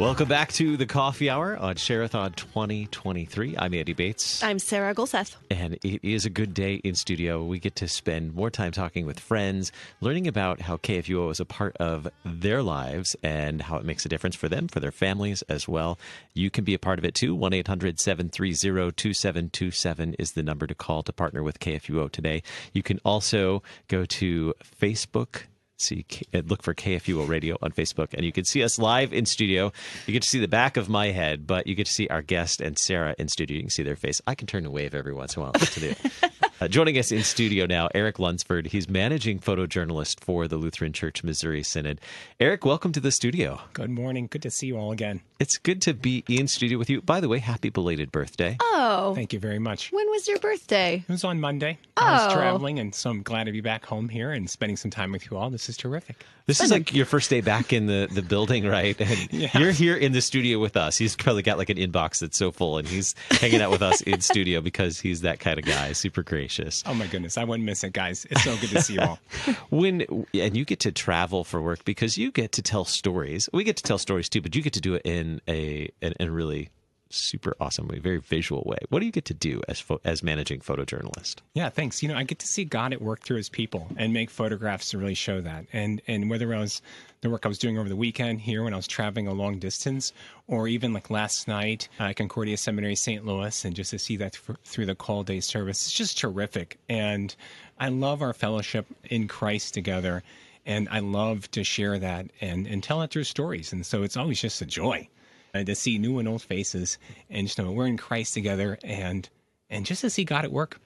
Welcome back to the Coffee Hour on Sharathon 2023. I'm Andy Bates. I'm Sarah Golseth. And it is a good day in studio. We get to spend more time talking with friends, learning about how KFUO is a part of their lives and how it makes a difference for them, for their families as well. You can be a part of it too. 1 800 730 2727 is the number to call to partner with KFUO today. You can also go to Facebook see uh, look for KFUO Radio on Facebook, and you can see us live in studio. You get to see the back of my head, but you get to see our guest and Sarah in studio. You can see their face. I can turn and wave every once in a while. to do. Uh, joining us in studio now, Erik Lunsford. He's managing photojournalist for the Lutheran Church Missouri Synod. Erik, welcome to the studio. Good morning. Good to see you all again. It's good to be in studio with you. By the way, happy belated birthday. Oh. Thank you very much. When was your birthday? It was on Monday. Oh. I was oh. traveling, and so I'm glad to be back home here and spending some time with you all. This is terrific. This is like your first day back in the, the building, right? And Yeah. you're here in the studio with us. He's probably got like an inbox that's so full, and he's hanging out with us in studio because he's that kind of guy, super gracious. Oh my goodness, I wouldn't miss it, guys. It's so good to see you all. When and you get to travel for work because you get to tell stories. We get to tell stories too, but you get to do it in a in, in a really super awesome way, very visual way. What do you get to do as pho- as managing photojournalist? Yeah, thanks. You know, I get to see God at work through His people and make photographs to really show that. And and whether I was the work I was doing over the weekend here when I was traveling a long distance, or even like last night at Concordia Seminary, St. Louis, and just to see that th- through the call day service, it's just terrific. And I love our fellowship in Christ together. And I love to share that and, and tell it through stories. And so it's always just a joy uh, to see new and old faces and just know we're in Christ together and and just to see God at work.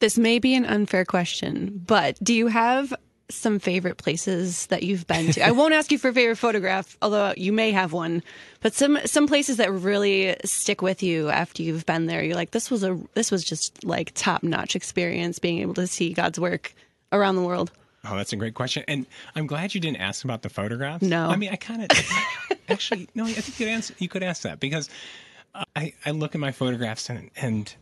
This may be an unfair question, but do you have some favorite places that you've been to? I won't ask you for a favorite photograph, although you may have one. But some some places that really stick with you after you've been there. You're like, this was a this was just like top notch experience being able to see God's work around the world. Oh, that's a great question, and I'm glad you didn't ask about the photographs. No. I mean I kind of actually no. I think you could answer. You could ask that because uh, I I look at my photographs and and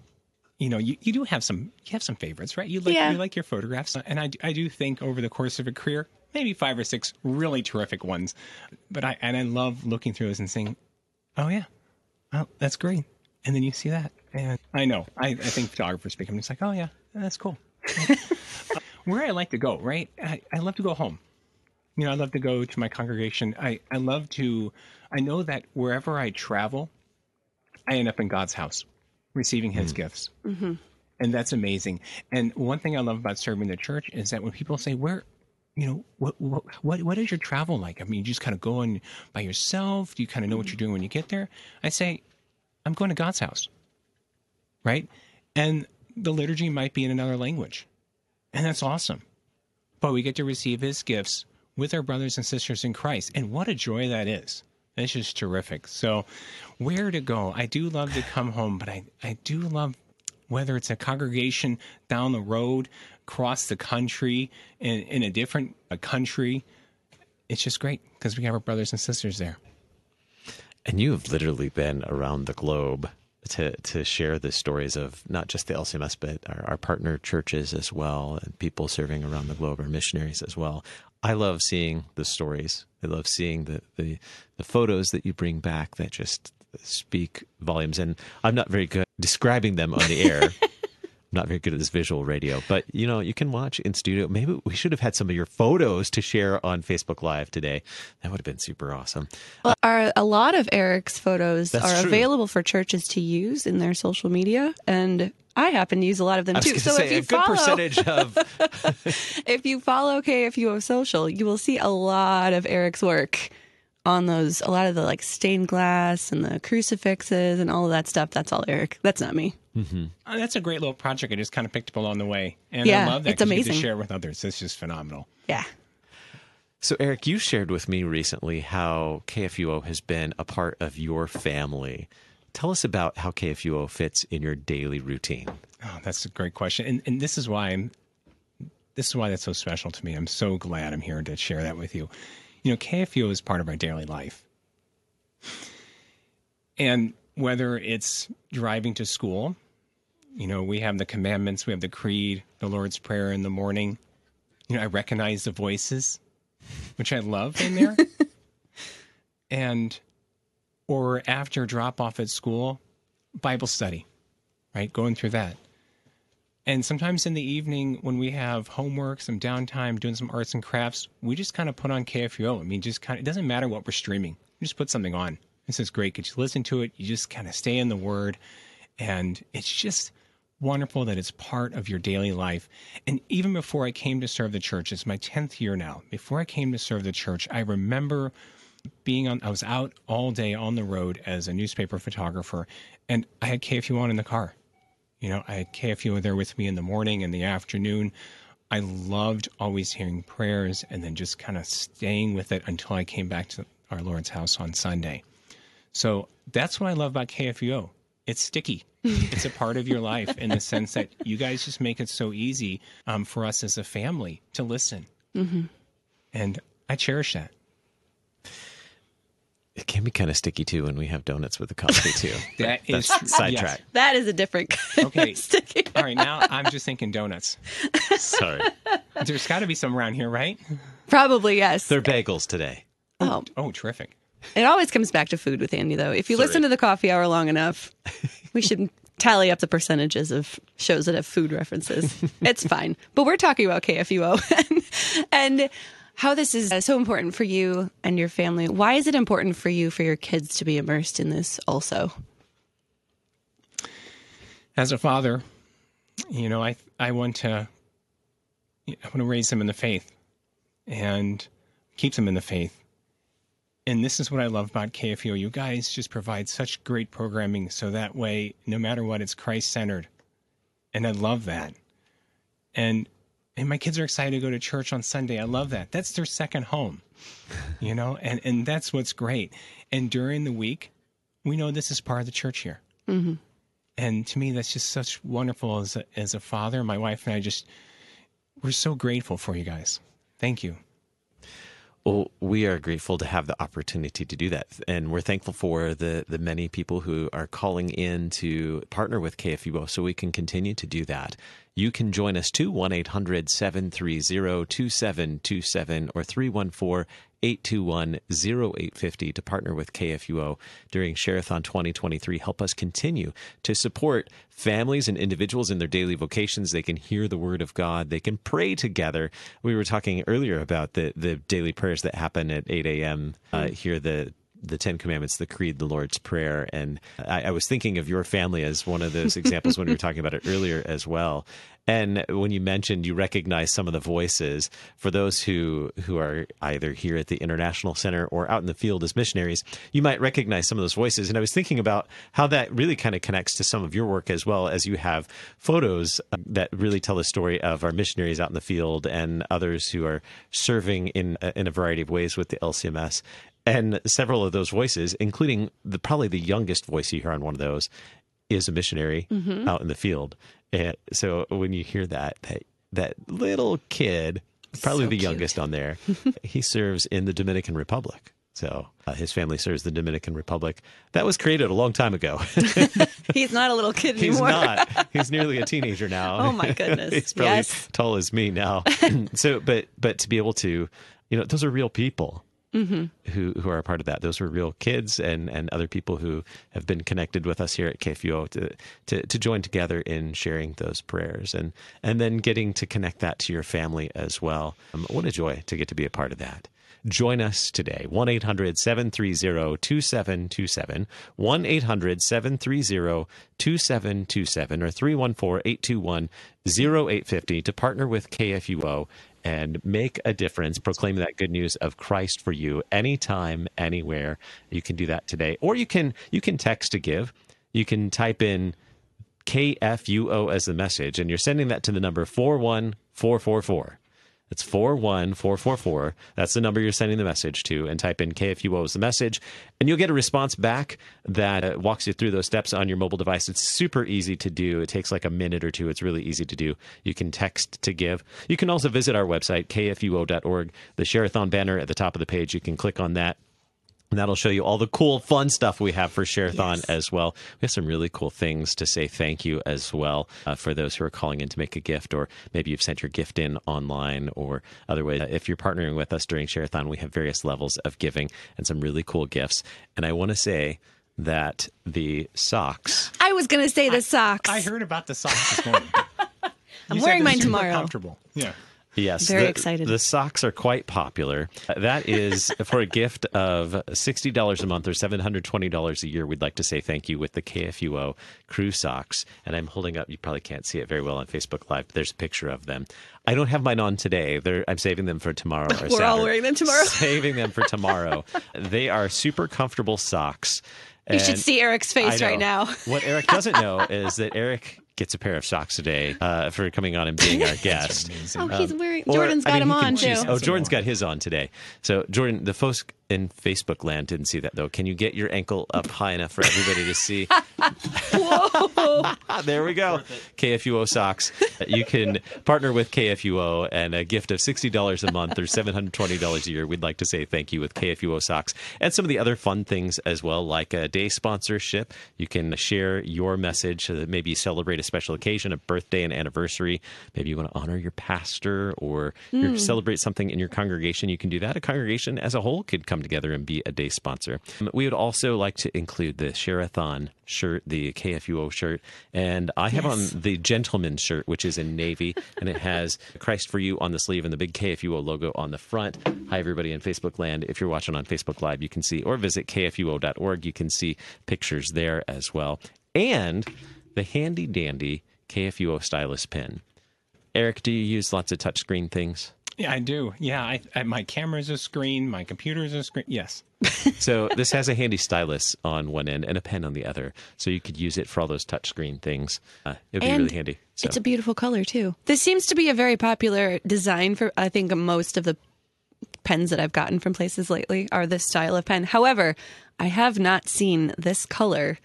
you know you, you do have some you have some favorites, right? You like Yeah. you like your photographs, and I do- I do think over the course of a career maybe five or six really terrific ones, but I and I love looking through those and saying, oh yeah, well, that's great, and then you see that, and I know I I think photographers become just like oh yeah that's cool. where I like to go, right? I, I love to go home. You know, I love to go to my congregation. I, I love to, I know that wherever I travel, I end up in God's house receiving his gifts. Mm-hmm. And that's amazing. And one thing I love about serving the church is that when people say, where, you know, what, what, what, what is your travel like? I mean, you just kind of go in by yourself. Do you kind of know what you're doing when you get there? I say, I'm going to God's house. Right. And the liturgy might be in another language. And that's awesome. But we get to receive his gifts with our brothers and sisters in Christ. And what a joy that is. It's just terrific. So, where to go? I do love to come home, but I, I do love whether it's a congregation down the road, across the country, in, in a different a country. It's just great because we have our brothers and sisters there. And you have literally been around the globe to to share the stories of not just the LCMS, but our, our partner churches as well, and people serving around the globe, our missionaries as well. I love seeing the stories. I love seeing the the, the photos that you bring back that just speak volumes. And I'm not very good describing them on the air. I'm not very good at this visual radio, but you know, you can watch in studio. Maybe we should have had some of your photos to share on Facebook Live today. That would have been super awesome. Well, are a lot of Erik's photos are true. available for churches to use in their social media, and I happen to use a lot of them too. So say if you a good follow, percentage of if you follow KFUO social, you will see a lot of Erik's work on those. A lot of the like stained glass and the crucifixes and all of that stuff. That's all Erik. That's not me. Uh, that's a great little project I just kind of picked up along the way. And Yeah, I love that it's 'cause you get to amazing. share with others. It's just phenomenal. Yeah. So, Erik, you shared with me recently how KFUO has been a part of your family. Tell us about how KFUO fits in your daily routine. Oh, that's a great question, and and this is why I'm. This is why that's so special to me. I'm so glad I'm here to share that with you. You know, KFUO is part of our daily life, and whether it's driving to school, you know, we have the commandments, we have the creed, the Lord's prayer in the morning. You know, I recognize the voices, which I love in there, and or after drop off at school, Bible study, right? Going through that. And sometimes in the evening, when we have homework, some downtime, doing some arts and crafts, we just kind of put on KFUO. I mean, just kind of, it doesn't matter what we're streaming. We just put something on. This is great. Could you listen to it? You just kind of stay in the Word. And it's just wonderful that it's part of your daily life. And even before I came to serve the church, it's my 10th year now. Before I came to serve the church, I remember being on, I was out all day on the road as a newspaper photographer, and I had KFU on in the car. You know, I had KFU there with me in the morning and the afternoon. I loved always hearing prayers and then just kind of staying with it until I came back to our Lord's house on Sunday. So that's what I love about KFUO. It's sticky. it's a part of your life in the sense that you guys just make it so easy um, for us as a family to listen. Mm-hmm. And I cherish that. It can be kind of sticky too when we have donuts with the coffee too. That is That's sidetrack. yes. That is a different kind Okay. of sticky. All right, now I'm just thinking donuts. Sorry, There's got to be some around here, right? Probably yes. they're bagels today. Oh. oh, Oh, terrific. it always comes back to food with Andy, though. If you Sorry. listen to the coffee hour long enough, we should tally up the percentages of shows that have food references. it's fine. But we're talking about KFUO and, and how this is so important for you and your family. Why is it important for you for your kids to be immersed in this also? As a father, you know, I I want to I want to raise them in the faith and keep them in the faith. And this is what I love about KFUO. You guys just provide such great programming so that way, no matter what, it's Christ centered. And I love that. And and my kids are excited to go to church on Sunday. I love that. That's their second home. You know, and, and that's what's great. And during the week, we know this is part of the church here mm-hmm. and to me that's just such wonderful as a, as a father my wife and i just we're so grateful for you guys thank you Well, we are grateful to have the opportunity to do that, and we're thankful for the the many people who are calling in to partner with KFUO, so we can continue to do that. You can join us too, 1 800 730 2727 or 314 821 0850 to partner with KFUO during Sharathon 2023. Help us continue to support families and individuals in their daily vocations. They can hear the word of God, they can pray together. We were talking earlier about the, the daily prayers that happen at 8 a.m. Uh, here, the the Ten Commandments, the Creed, the Lord's Prayer. And I, I was thinking of your family as one of those examples when we were talking about it earlier as well. And when you mentioned you recognize some of the voices for those who who are either here at the International Center or out in the field as missionaries, you might recognize some of those voices. And I was thinking about how that really kind of connects to some of your work as well as you have photos that really tell the story of our missionaries out in the field and others who are serving in in a variety of ways with the LCMS and several of those voices, including the probably the youngest voice you hear on one of those, is a missionary out in the field. And so when you hear that, that that little kid, probably So the cute. youngest on there, he serves in the Dominican Republic. So uh, his family serves the Dominican Republic. That was created a long time ago. He's not a little kid anymore. He's not. He's nearly a teenager now. Oh, my goodness. He's probably Yes. tall as me now. so, but but to be able to, you know, those are real people Mm-hmm. who who are a part of that. Those were real kids and and other people who have been connected with us here at KFUO to to to join together in sharing those prayers and and then getting to connect that to your family as well. Um, what a joy to get to be a part of that. Join us today. 1 800 730 2727. 1 800 730 2727 or 314 821 0850 to partner with KFUO and make a difference. Proclaim that good news of Christ for you anytime, anywhere. You can do that today. Or you can you can text to give. You can type in KFUO as the message, and you're sending that to the number 41444. It's 41444. That's the number you're sending the message to, and type in KFUO as the message, and you'll get a response back that uh, walks you through those steps on your mobile device. It's super easy to do. It takes like a minute or two. It's really easy to do. You can text to give. You can also visit our website, kfuo.org. The Sharathon banner at the top of the page, you can click on that And that'll show you all the cool, fun stuff we have for Sharathon Yes. as well. We have some really cool things to say thank you as well uh, for those who are calling in to make a gift, or maybe you've sent your gift in online or other ways. If you're partnering with us during Sharathon, we have various levels of giving and some really cool gifts. And I want to say that the socks. I was going to say the socks. I heard about the socks this morning. I'm You said wearing they're mine super tomorrow. Comfortable. Yeah. Yes, Very the- excited. The socks are quite popular. That is for a gift of sixty dollars a month or seven hundred twenty dollars a year. We'd like to say thank you with the KFUO crew socks, and I'm holding up. You probably can't see it very well on Facebook Live. But there's a picture of them. I don't have mine on today. They're, I'm saving them for tomorrow. Or We're all wearing them tomorrow. Saving them for tomorrow. they are super comfortable socks. you should see Erik's face right now. What Erik doesn't know is that Erik gets a pair of socks today uh, for coming on and being our guest. Oh, he's wearing. Or, Jordan's I got mean, him he can on too. Oh, Some Jordan's more. got his on today. So, Jordan, the folks in Facebook land didn't see that though. Can you get your ankle up high enough for everybody to see? Whoa! there we go. KFUO socks. You can partner with KFUO and a gift of sixty dollars a month or seven hundred twenty dollars a year. We'd like to say thank you with KFUO socks and some of the other fun things as well, like a day sponsorship. You can share your message. So that maybe you celebrate a special occasion, a birthday, an anniversary. Maybe you want to honor your pastor or you hmm. celebrate something in your congregation. You can do that. A congregation as a whole could come together and be a day sponsor. Um, We would also like to include the Sharathon shirt, the KFUO shirt, and I have Yes. on the gentleman shirt, which is in navy, and it has Christ for You on the sleeve and the big KFUO logo on the front. Hi, everybody in Facebook land. If you're watching on Facebook Live, you can see, or visit kfuo.org, you can see pictures there as well. And the handy dandy KFUO stylus pen. Erik, do you use lots of touchscreen things? Yeah, I do. Yeah, I, I, my camera's a screen. My computer's a screen. Yes. So this has a handy stylus on one end and a pen on the other, so you could use it for all those touchscreen things. Uh, it would be really handy. So. It's a beautiful color too. This seems to be a very popular design for I think most of the pens that I've gotten from places lately are this style of pen. However, I have not seen this color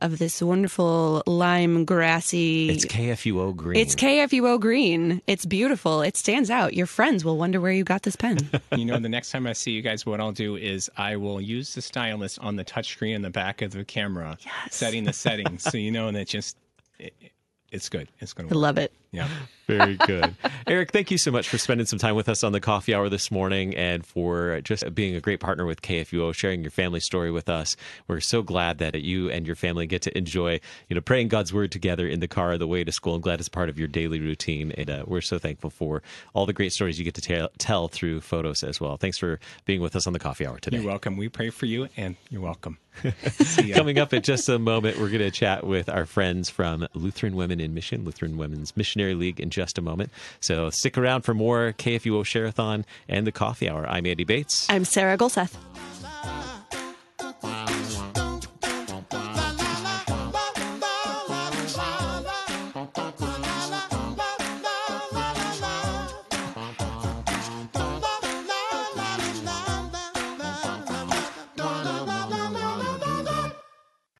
of this wonderful lime grassy it's KFUO green. It's KFUO green. It's beautiful. It stands out. Your friends will wonder where you got this pen. You know, the next time I see you guys, what I'll do is I will use the stylus on the touchscreen in the back of the camera, setting the settings. so you know and that just it, it's good. It's going to. work. love it. Yeah. Very good. Erik, thank you so much for spending some time with us on the coffee hour this morning and for just being a great partner with KFUO, sharing your family story with us. We're so glad that you and your family get to enjoy, you know, praying God's word together in the car on the way to school. I'm glad it's part of your daily routine. And uh, we're so thankful for all the great stories you get to tell, tell through photos as well. Thanks for being with us on the coffee hour today. You're welcome. We pray for you, and you're welcome. Coming up in just a moment, we're going to chat with our friends from Lutheran Women in Mission, Lutheran Women's League, in just a moment. So stick around for more KFUO Sharathon and the Coffee Hour. I'm Andy Bates. I'm Sarah Golseth.